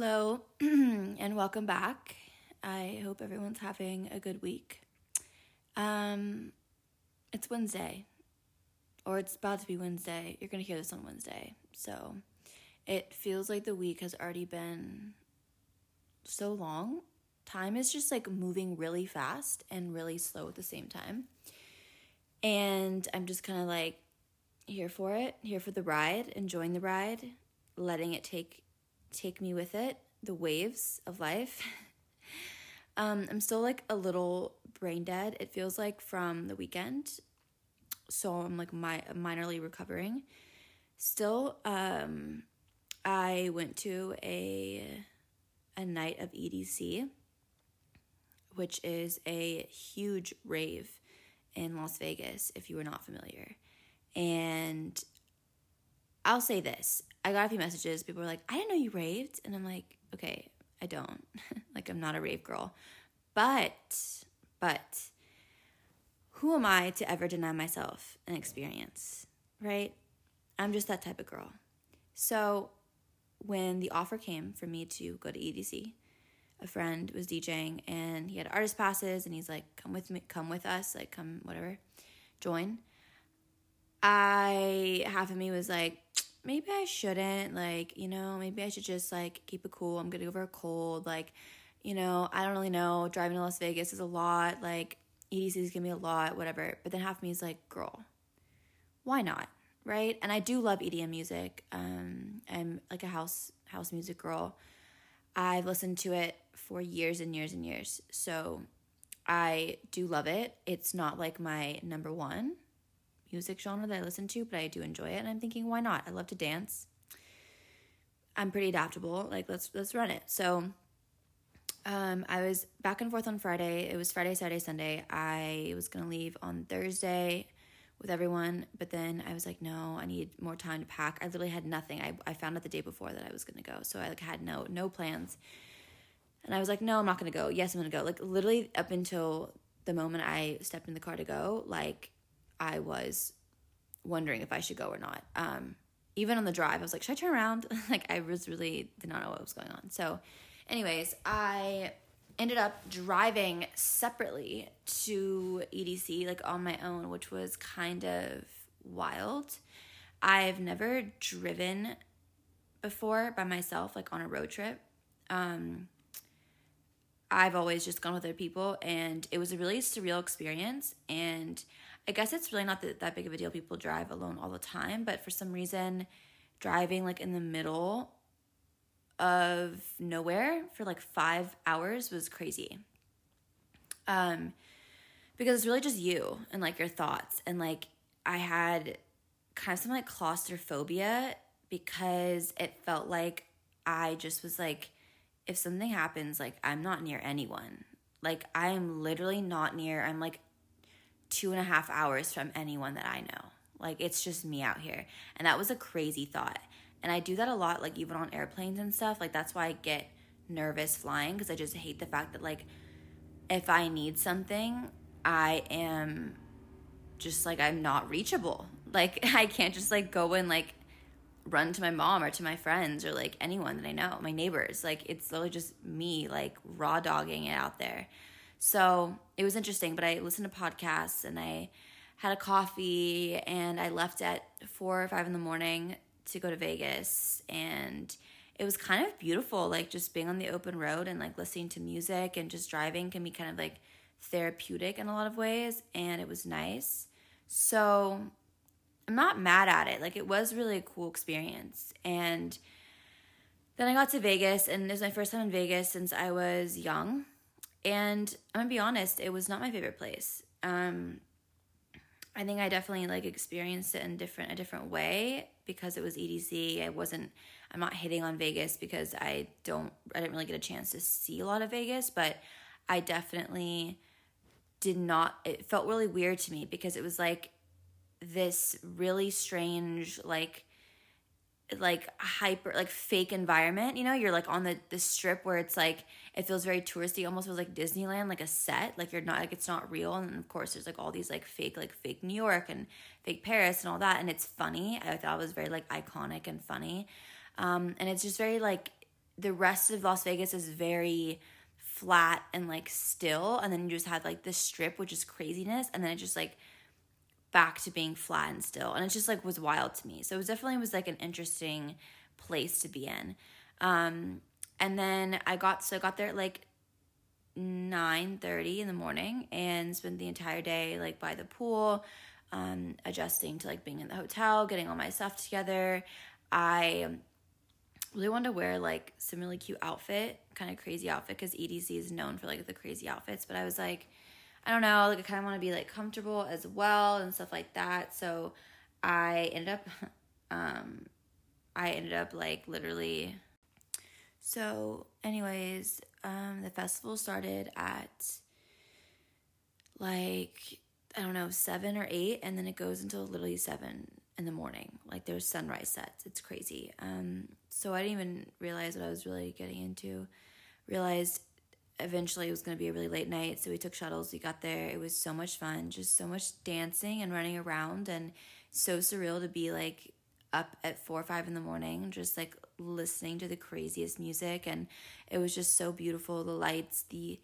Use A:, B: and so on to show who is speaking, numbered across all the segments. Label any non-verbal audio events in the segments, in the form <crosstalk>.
A: Hello <clears throat> and welcome back. I hope everyone's having a good week. Um, it's Wednesday, or it's about to be Wednesday. You're going to hear this on Wednesday. So it feels like the week has already been so long. Time is just like moving really fast and really slow at the same time. And I'm just kind of like here for it, here for the ride, enjoying the ride, letting it take take me with it, the waves of life. <laughs> um, I'm still like a little brain dead. It feels like from the weekend, so I'm like my minorly recovering. Still, um, I went to a a night of EDC, which is a huge rave in Las Vegas. If you were not familiar, and I'll say this I got a few messages. People were like, I didn't know you raved. And I'm like, okay, I don't. <laughs> like, I'm not a rave girl. But, but, who am I to ever deny myself an experience, right? I'm just that type of girl. So, when the offer came for me to go to EDC, a friend was DJing and he had artist passes and he's like, come with me, come with us, like, come, whatever, join. I, half of me was like, maybe I shouldn't. Like, you know, maybe I should just like keep it cool. I'm getting over a cold. Like, you know, I don't really know. Driving to Las Vegas is a lot. Like, EDC is gonna be a lot, whatever. But then half of me is like, girl, why not? Right? And I do love EDM music. Um, I'm like a house house music girl. I've listened to it for years and years and years. So I do love it. It's not like my number one music genre that I listen to, but I do enjoy it. And I'm thinking, why not? I love to dance. I'm pretty adaptable. Like let's let's run it. So um, I was back and forth on Friday. It was Friday, Saturday, Sunday. I was gonna leave on Thursday with everyone, but then I was like, no, I need more time to pack. I literally had nothing. I, I found out the day before that I was gonna go, so I like had no no plans. And I was like, no, I'm not gonna go. Yes, I'm gonna go. Like literally up until the moment I stepped in the car to go, like I was wondering if I should go or not. Um, even on the drive, I was like, should I turn around? <laughs> like, I was really did not know what was going on. So, anyways, I ended up driving separately to EDC, like on my own, which was kind of wild. I've never driven before by myself, like on a road trip. Um, I've always just gone with other people, and it was a really surreal experience. And I guess it's really not that, that big of a deal. People drive alone all the time, but for some reason, driving like in the middle of nowhere for like five hours was crazy. Um, because it's really just you and like your thoughts. And like I had kind of some like claustrophobia because it felt like I just was like, if something happens, like I'm not near anyone. Like I am literally not near, I'm like two and a half hours from anyone that I know. Like it's just me out here. And that was a crazy thought. And I do that a lot, like even on airplanes and stuff. Like that's why I get nervous flying because I just hate the fact that like if I need something, I am just like I'm not reachable. <laughs> Like I can't just like go and like run to my mom or to my friends or like anyone that I know, my neighbors. Like it's literally just me like raw dogging it out there. So it was interesting, but I listened to podcasts and I had a coffee and I left at four or five in the morning to go to Vegas. And it was kind of beautiful, like just being on the open road and like listening to music and just driving can be kind of like therapeutic in a lot of ways. And it was nice. So I'm not mad at it. Like it was really a cool experience. And then I got to Vegas and it was my first time in Vegas since I was young. And I'm gonna be honest, it was not my favorite place. Um, I think I definitely like experienced it in different a different way because it was EDC. I wasn't I'm not hitting on Vegas because I don't I didn't really get a chance to see a lot of Vegas, but I definitely did not it felt really weird to me because it was like this really strange like like hyper like fake environment you know? You're like on the the strip where it's like it feels very touristy. Almost feels like disneyland like a set. Like you're not like it's not real. And of course there's like all these like fake like fake new york and fake paris and all that. And it's funny. I thought it was very like iconic and funny. Um and it's just very like the rest of las vegas is very flat and like still. And then you just had like this strip which is craziness. And then it just like back to being flat and still and it just like was wild to me. So it definitely was like an interesting place to be in. Um and then i got so i got there at like 9 30 in the morning and spent the entire day like by the pool um adjusting to like being in the hotel getting all my stuff together. I really wanted to wear like some really cute outfit kind of crazy outfit because edc is known for like the crazy outfits but i was like I don't know, like I kind of want to be like comfortable as well and stuff like that. So I ended up, <laughs> um, I ended up like literally. So, anyways, um, the festival started at like I don't know seven or eight, and then it goes until literally seven in the morning. Like there's sunrise sets. It's crazy. Um, so I didn't even realize what I was really getting into. Realized eventually it was going to be a really late night so we took shuttles we got there. It was so much fun just so much dancing and running around and so surreal to be like up at four or five in the morning just like listening to the craziest music and it was just so beautiful. The lights the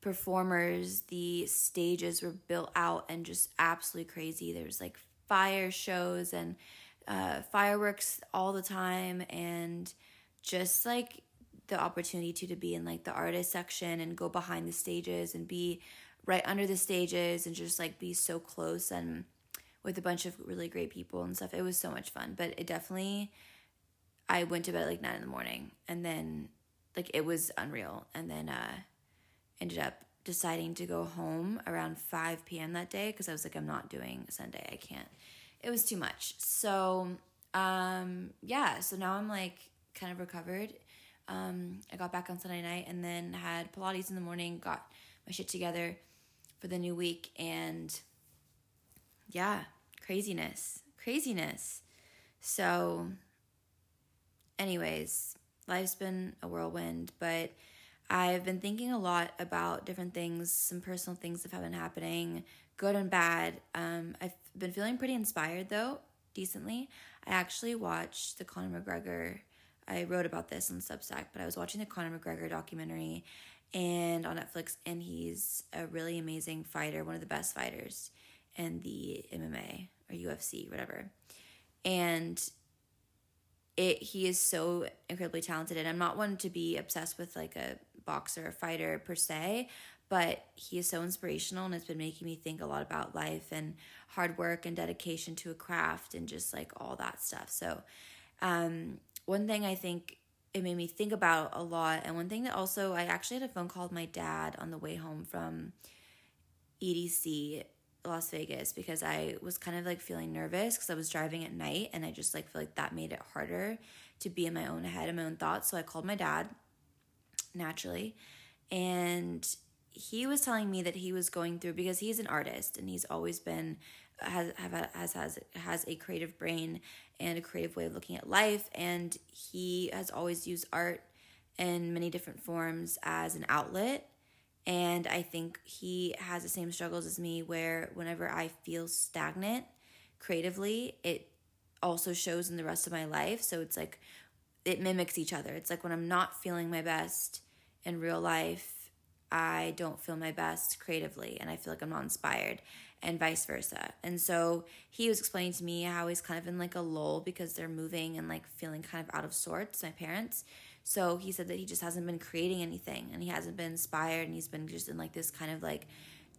A: performers the stages were built out and just absolutely crazy. There was like fire shows and uh, fireworks all the time and just like the opportunity to to be in like the artist section and go behind the stages and be right under the stages and just like be so close and with a bunch of really great people and stuff. It was so much fun, but it definitely I went to bed like 9 in the morning and then like it was unreal and then uh ended up deciding to go home around 5 p.m. that day because I was like I'm not doing Sunday. I can't. It was too much. So um yeah, so now I'm like kind of recovered um, I got back on Sunday night and then had Pilates in the morning, got my shit together for the new week, and yeah, craziness, craziness. So, anyways, life's been a whirlwind, but I've been thinking a lot about different things, some personal things that have been happening, good and bad. Um, I've been feeling pretty inspired though, decently. I actually watched the Conor McGregor I wrote about this on Substack, but I was watching the Conor McGregor documentary and on Netflix, and he's a really amazing fighter, one of the best fighters in the MMA or UFC, whatever. And it he is so incredibly talented, and I'm not one to be obsessed with like a boxer or fighter per se, but he is so inspirational and it's been making me think a lot about life and hard work and dedication to a craft and just like all that stuff. So um one thing I think it made me think about a lot, and one thing that also I actually had a phone call with my dad on the way home from EDC Las Vegas because I was kind of like feeling nervous because I was driving at night and I just like feel like that made it harder to be in my own head and my own thoughts. So I called my dad naturally and he was telling me that he was going through because he's an artist and he's always been has have, has has has a creative brain and a creative way of looking at life and he has always used art in many different forms as an outlet. And I think he has the same struggles as me where whenever I feel stagnant creatively it also shows in the rest of my life. So it's like it mimics each other. It's like when I'm not feeling my best in real life I don't feel my best creatively and I feel like I'm not inspired and vice versa. And so he was explaining to me how he's kind of in like a lull because they're moving and like feeling kind of out of sorts, my parents. So he said that he just hasn't been creating anything and he hasn't been inspired and he's been just in like this kind of like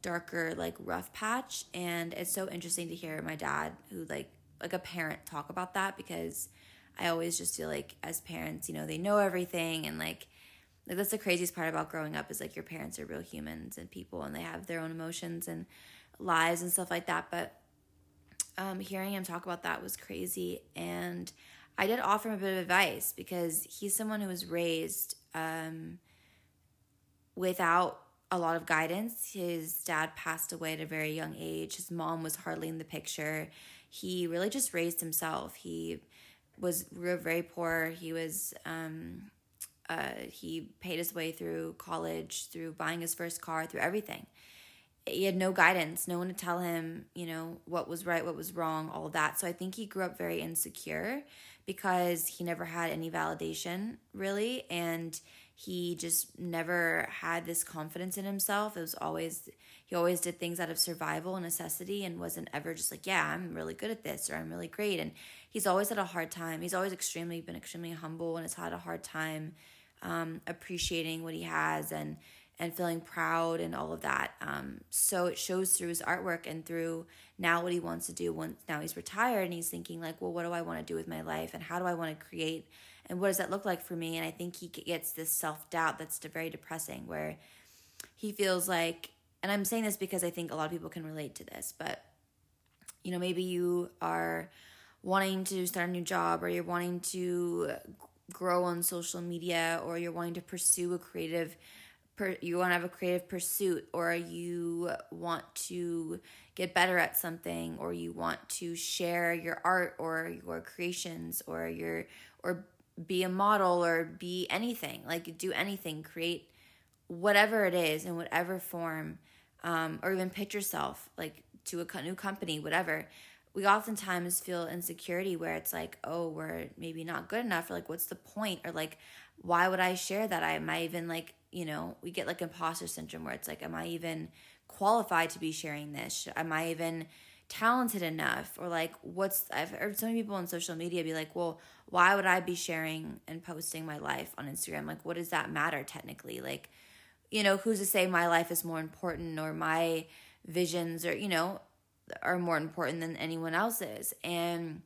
A: darker, like rough patch. And it's so interesting to hear my dad, who like like a parent, talk about that because I always just feel like as parents, you know, they know everything and like like that's the craziest part about growing up is like your parents are real humans and people and they have their own emotions and lives and stuff like that. But um, hearing him talk about that was crazy. And I did offer him a bit of advice because he's someone who was raised um, without a lot of guidance. His dad passed away at a very young age. His mom was hardly in the picture. He really just raised himself. He was very poor. He was um, uh, he paid his way through college, through buying his first car, through everything. He had no guidance, no one to tell him, you know, what was right, what was wrong, all that. So I think he grew up very insecure because he never had any validation really, and he just never had this confidence in himself. It was always he always did things out of survival and necessity and wasn't ever just like, yeah, I'm really good at this or I'm really great. And he's always had a hard time. He's always extremely been extremely humble and has had a hard time um, appreciating what he has and and feeling proud and all of that. Um, so it shows through his artwork and through now what he wants to do once now he's retired and he's thinking like, well, what do I want to do with my life and how do I want to create and what does that look like for me? And I think he gets this self doubt that's very depressing where he feels like, and I'm saying this because I think a lot of people can relate to this, but you know, maybe you are wanting to start a new job or you're wanting to grow on social media or you're wanting to pursue a creative per, you want to have a creative pursuit or you want to get better at something or you want to share your art or your creations or your or be a model or be anything like do anything create whatever it is in whatever form um, or even pitch yourself like to a new company whatever we oftentimes feel insecurity where it's like, oh, we're maybe not good enough, or like, what's the point? Or like, why would I share that? I am I even like, you know, we get like imposter syndrome where it's like, am I even qualified to be sharing this? Am I even talented enough? Or like, what's I've heard so many people on social media be like, well, why would I be sharing and posting my life on Instagram? Like, what does that matter technically? Like, you know, who's to say my life is more important or my visions or, you know, are more important than anyone else's. And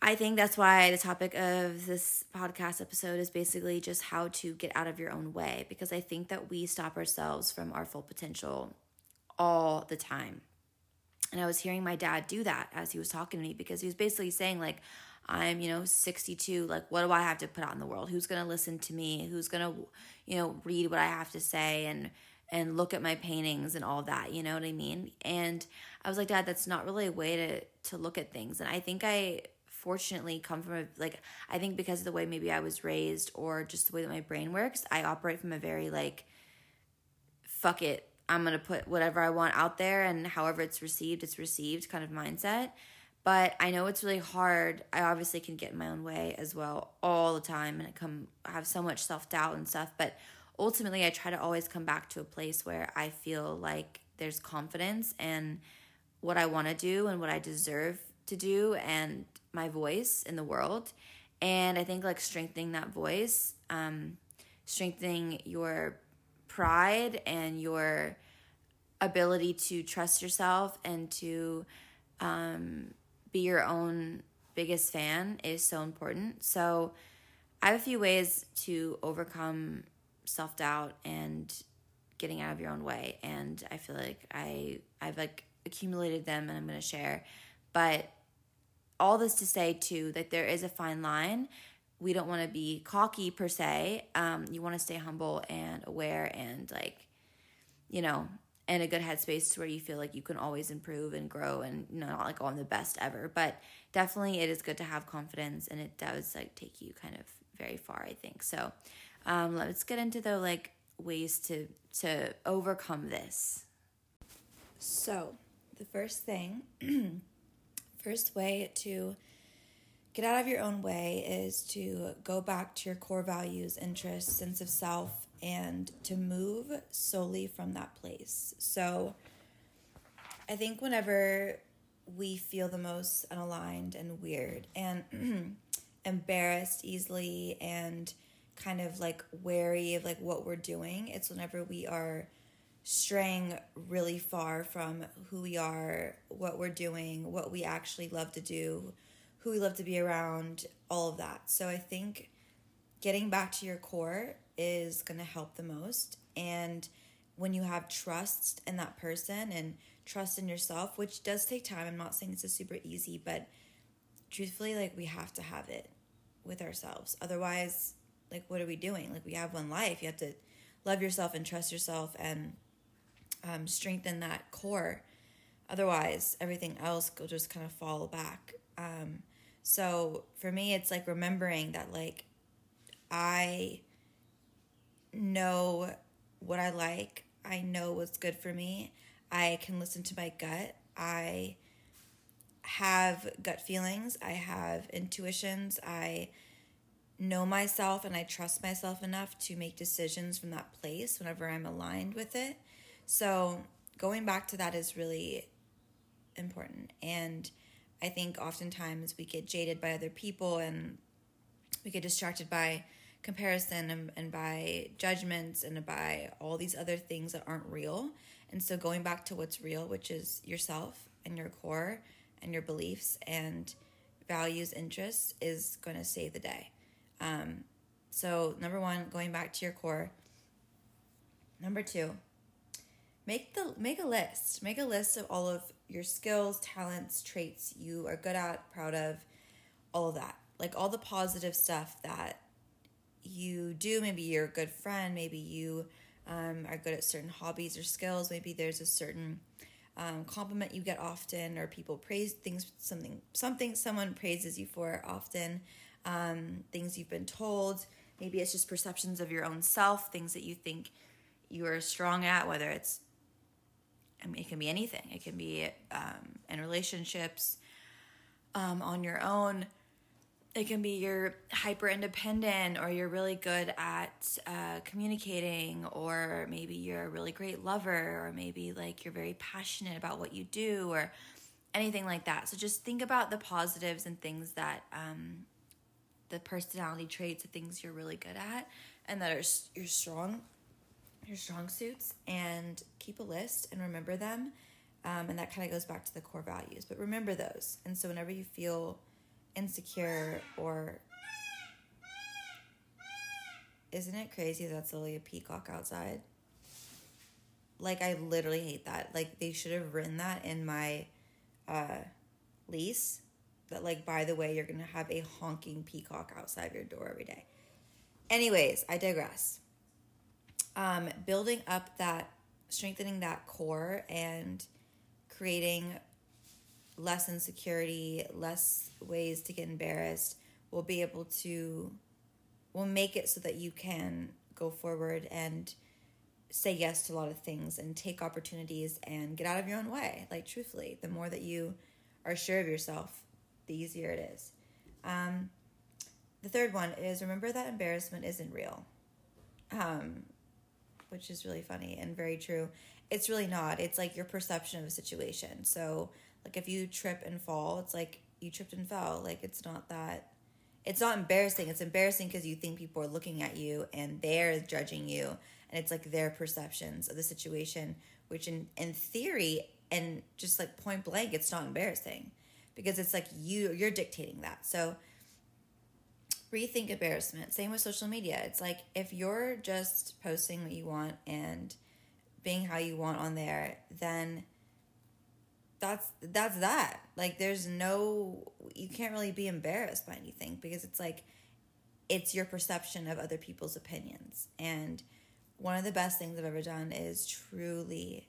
A: I think that's why the topic of this podcast episode is basically just how to get out of your own way because I think that we stop ourselves from our full potential all the time. And I was hearing my dad do that as he was talking to me because he was basically saying, like, I'm, you know, 62. Like, what do I have to put out in the world? Who's going to listen to me? Who's going to, you know, read what I have to say? And, and look at my paintings and all that, you know what I mean? And I was like, Dad, that's not really a way to to look at things. And I think I fortunately come from a like I think because of the way maybe I was raised or just the way that my brain works, I operate from a very like fuck it, I'm going to put whatever I want out there and however it's received, it's received kind of mindset. But I know it's really hard. I obviously can get in my own way as well all the time and I come I have so much self-doubt and stuff, but ultimately I try to always come back to a place where I feel like there's confidence and what I want to do and what I deserve to do and my voice in the world. And I think like strengthening that voice, um, strengthening your pride and your ability to trust yourself and to um, be your own biggest fan is so important. So I have a few ways to overcome self doubt and getting out of your own way. And I feel like I I've like accumulated them and I'm gonna share. But all this to say too that there is a fine line. We don't want to be cocky per se. Um, you want to stay humble and aware and like, you know, in a good headspace to where you feel like you can always improve and grow and not like oh I'm the best ever. But definitely it is good to have confidence and it does like take you kind of very far, I think. So um, let's get into the like ways to to overcome this. So, the first thing, <clears throat> first way to get out of your own way is to go back to your core values, interests, sense of self, and to move solely from that place. So, I think whenever we feel the most unaligned and weird and <clears throat> embarrassed easily and kind of like wary of like what we're doing. It's whenever we are straying really far from who we are, what we're doing, what we actually love to do, who we love to be around, all of that. So I think getting back to your core is going to help the most and when you have trust in that person and trust in yourself, which does take time. I'm not saying it's a super easy, but truthfully, like we have to have it with ourselves. Otherwise, like what are we doing? Like we have one life. You have to love yourself and trust yourself and um, strengthen that core. Otherwise, everything else will just kind of fall back. Um, so for me, it's like remembering that like I know what I like. I know what's good for me. I can listen to my gut. I have gut feelings. I have intuitions. I know myself and I trust myself enough to make decisions from that place whenever I'm aligned with it. So, going back to that is really important. And I think oftentimes we get jaded by other people and we get distracted by comparison and, and by judgments and by all these other things that aren't real. And so going back to what's real, which is yourself and your core and your beliefs and values, interests, is going to save the day. Um, so number one, going back to your core. Number two, make the make a list. Make a list of all of your skills, talents, traits you are good at, proud of, all of that. Like all the positive stuff that you do. Maybe you're a good friend. Maybe you um, are good at certain hobbies or skills. Maybe there's a certain um, compliment you get often, or people praise things, something, something someone praises you for often. Um, things you've been told. Maybe it's just perceptions of your own self, things that you think you are strong at, whether it's, I mean, it can be anything. It can be um, in relationships, um, on your own it can be you're hyper independent or you're really good at uh, communicating or maybe you're a really great lover or maybe like you're very passionate about what you do or anything like that so just think about the positives and things that um, the personality traits the things you're really good at and that are your strong your strong suits and keep a list and remember them um, and that kind of goes back to the core values but remember those. And so whenever you feel insecure or isn't it crazy that's only a peacock outside? Like i literally hate that. Like they should have written that in my uh lease that like by the way you're gonna have a honking peacock outside your door every day anyways i digress um building up that strengthening that core and creating less insecurity, less ways to get embarrassed, will be able to will make it so that you can go forward and say yes to a lot of things and take opportunities and get out of your own way. Like truthfully, the more that you are sure of yourself, the easier it is. Um, the third one is remember that embarrassment isn't real, um, which is really funny and very true. It's really not. It's like your perception of a situation. So like if you trip and fall, it's like you tripped and fell. Like it's not that it's not embarrassing. It's embarrassing because you think people are looking at you and they're judging you and it's like their perceptions of the situation, which in in theory and just like point blank, it's not embarrassing because it's like you you're dictating that. So rethink embarrassment. Same with social media. It's like if you're just posting what you want and being how you want on there, then that's that's that like there's no you can't really be embarrassed by anything because it's like it's your perception of other people's opinions and one of the best things i've ever done is truly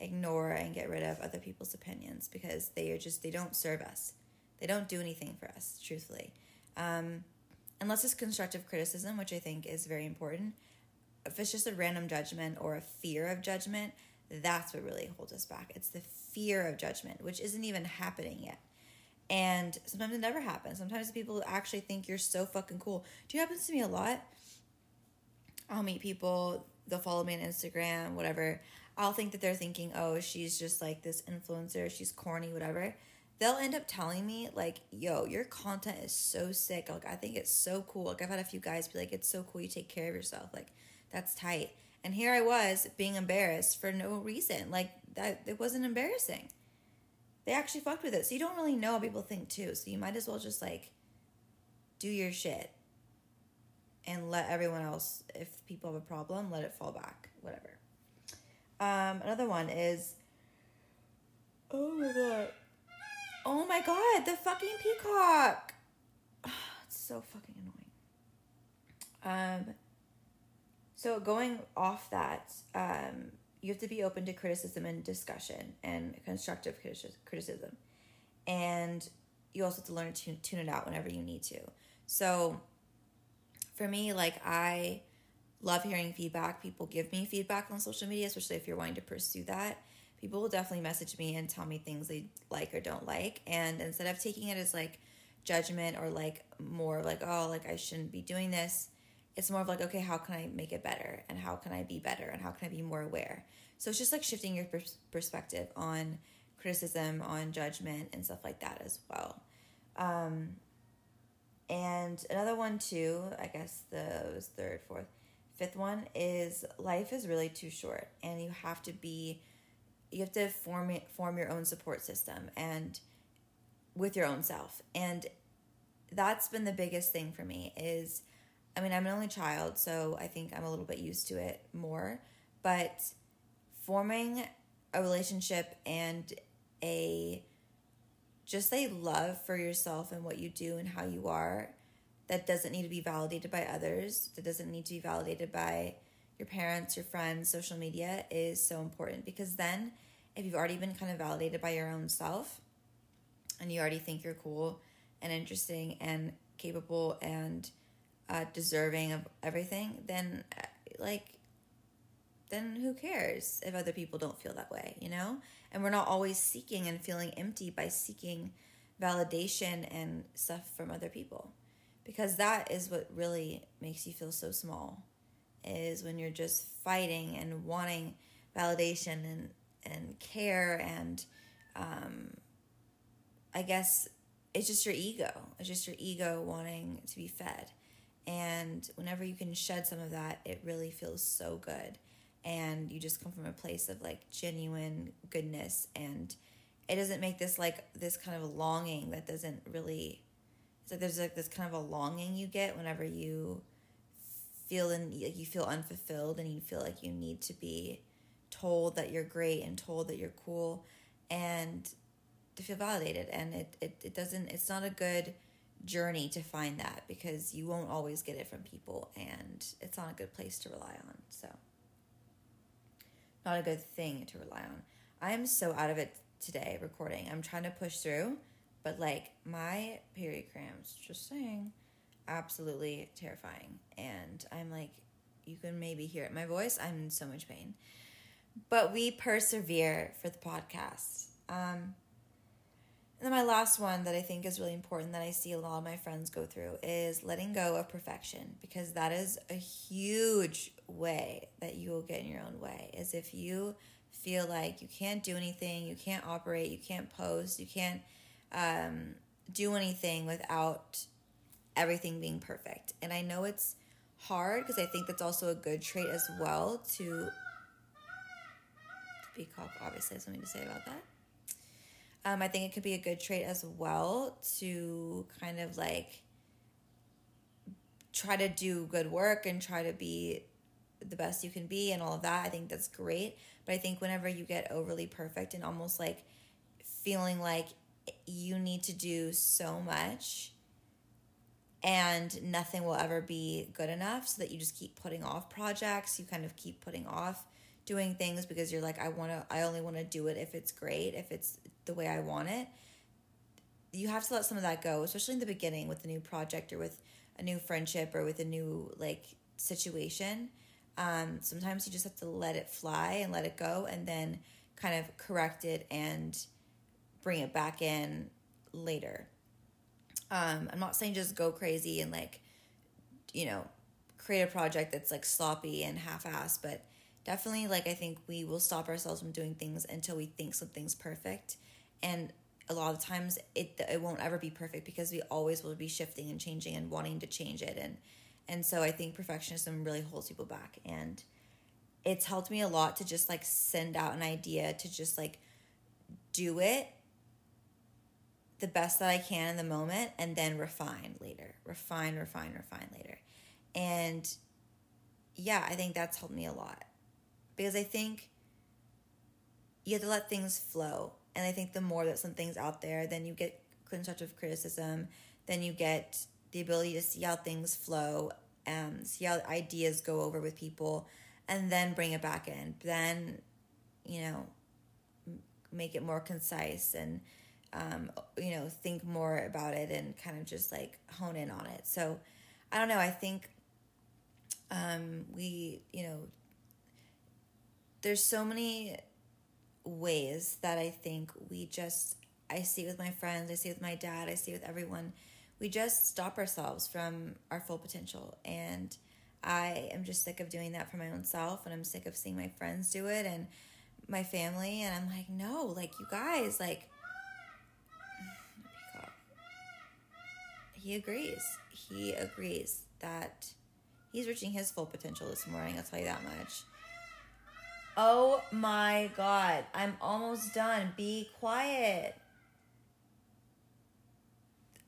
A: ignore and get rid of other people's opinions because they are just they don't serve us they don't do anything for us truthfully um, unless it's constructive criticism which i think is very important if it's just a random judgment or a fear of judgment that's what really holds us back. It's the fear of judgment, which isn't even happening yet. And sometimes it never happens. Sometimes people actually think you're so fucking cool. Do you happens to me a lot? I'll meet people, they'll follow me on Instagram, whatever. I'll think that they're thinking, oh, she's just like this influencer, she's corny, whatever. They'll end up telling me, like, yo, your content is so sick. Like, I think it's so cool. Like, I've had a few guys be like, it's so cool you take care of yourself. Like, that's tight. And here I was being embarrassed for no reason. Like that it wasn't embarrassing. They actually fucked with it. So you don't really know how people think too. So you might as well just like do your shit and let everyone else, if people have a problem, let it fall back. Whatever. Um, another one is Oh my god. Oh my god, the fucking peacock. <sighs> It's so fucking annoying. Um so going off that, um you have to be open to criticism and discussion and constructive criticism. And you also have to learn to tune it out whenever you need to. So for me, like I love hearing feedback. People give me feedback on social media, especially if you're wanting to pursue that. People will definitely message me and tell me things they like or don't like. And instead of taking it as like judgment or like more like, oh, like I shouldn't be doing this, it's more of like, okay, how can I make it better? And how can I be better? And how can I be more aware? So it's just like shifting your pers- perspective on criticism, on judgment, and stuff like that as well. Um, and another one, too, I guess the was third, fourth, fifth one is life is really too short, and you have to be, you have to form it, form your own support system and with your own self. And that's been the biggest thing for me is I mean, I'm an only child, so I think I'm a little bit used to it more, but forming a relationship and a just a love for yourself and what you do and how you are that doesn't need to be validated by others, that doesn't need to be validated by your parents, your friends, social media is so important because then if you've already been kind of validated by your own self and you already think you're cool and interesting and capable and uh, deserving of everything, then uh, like then who cares if other people don't feel that way, you know? And we're not always seeking and feeling empty by seeking validation and stuff from other people. Because that is what really makes you feel so small is when you're just fighting and wanting validation and and care and um I guess it's just your ego. It's just your ego wanting to be fed. And whenever you can shed some of that, it really feels so good and you just come from a place of like genuine goodness and it doesn't make this like this kind of longing that doesn't really it's like there's like this kind of a longing you get whenever you feel and you feel unfulfilled and you feel like you need to be told that you're great and told that you're cool and to feel validated and it, it, it doesn't it's not a good journey to find that because you won't always get it from people and it's not a good place to rely on so not a good thing to rely on. I am so out of it today recording. I'm trying to push through, but like my period cramps, just saying, absolutely terrifying. And I'm like, you can maybe hear it. My voice, I'm in so much pain. But we persevere for the podcast. Um, and then my last one that I think is really important that I see a lot of my friends go through is letting go of perfection because that is a huge way that you will get in your own way. Is if you feel like you can't do anything, you can't operate, you can't post, you can't um, do anything without everything being perfect. And I know it's hard because I think that's also a good trait as well to. be Peacock obviously has something to say about that. Um, I think it could be a good trait as well to kind of like try to do good work and try to be the best you can be and all of that. I think that's great. But I think whenever you get overly perfect and almost like feeling like you need to do so much and nothing will ever be good enough so that you just keep putting off projects, you kind of keep putting off doing things because you're like I want to I only want to do it if it's great, if it's the way I want it, you have to let some of that go, especially in the beginning with a new project or with a new friendship or with a new like situation. Um, sometimes you just have to let it fly and let it go and then kind of correct it and bring it back in later. Um, I'm not saying just go crazy and like, you know, create a project that's like sloppy and half assed, but definitely like I think we will stop ourselves from doing things until we think something's perfect. And a lot of times it it won't ever be perfect because we always will be shifting and changing and wanting to change it. And and so I think perfectionism really holds people back. And it's helped me a lot to just like send out an idea to just like do it the best that I can in the moment and then refine later. Refine, refine, refine later. And yeah, I think that's helped me a lot. Because I think you have to let things flow And I think the more that something's out there, then you get constructive criticism, then you get the ability to see how things flow, um, see how ideas go over with people, and then bring it back in. Then, you know, make it more concise and um, you know think more about it and kind of just like hone in on it. So i don't know i think um, we you know there's so many ways that i think we just i see it with my friends i see it with my dad i see it with everyone. We just stop ourselves from our full potential. And i am just sick of doing that for my own self and i'm sick of seeing my friends do it and my family and I'm like, no, like you guys, like he agrees. He agrees that he's reaching his full potential this morning, I'll tell you that much. Oh my god, I'm almost done. Be quiet.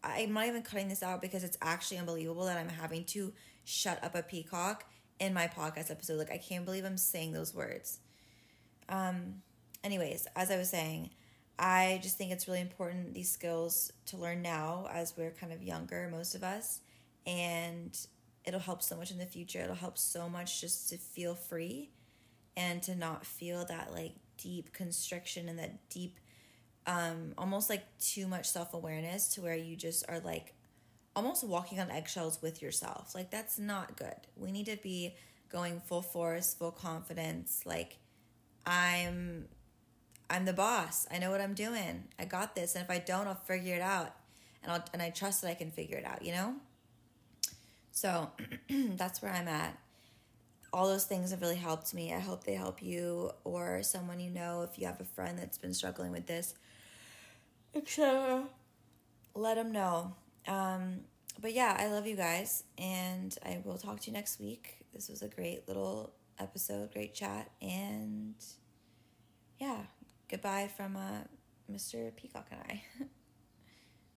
A: I'm not even cutting this out because it's actually unbelievable that I'm having to shut up a peacock in my podcast episode. Like, I can't believe I'm saying those words. Um, anyways, as I was saying, I just think it's really important these skills to learn now as we're kind of younger, most of us, and it'll help so much in the future. It'll help so much just to feel free and to not feel that like deep constriction and that deep um almost like too much self-awareness to where you just are like almost walking on eggshells with yourself. Like that's not good. We need to be going full force, full confidence, like I'm I'm the boss. I know what I'm doing. I got this. And if I don't, I'll figure it out. And I'll and I trust that I can figure it out, you know? So <clears throat> that's where I'm at. All those things have really helped me. I hope they help you or someone you know if you have a friend that's been struggling with this. Etc. Let them know. Um, but yeah, I love you guys, and I will talk to you next week. This was a great little episode, great chat, and yeah, goodbye from uh, Mr. Peacock and I. <laughs>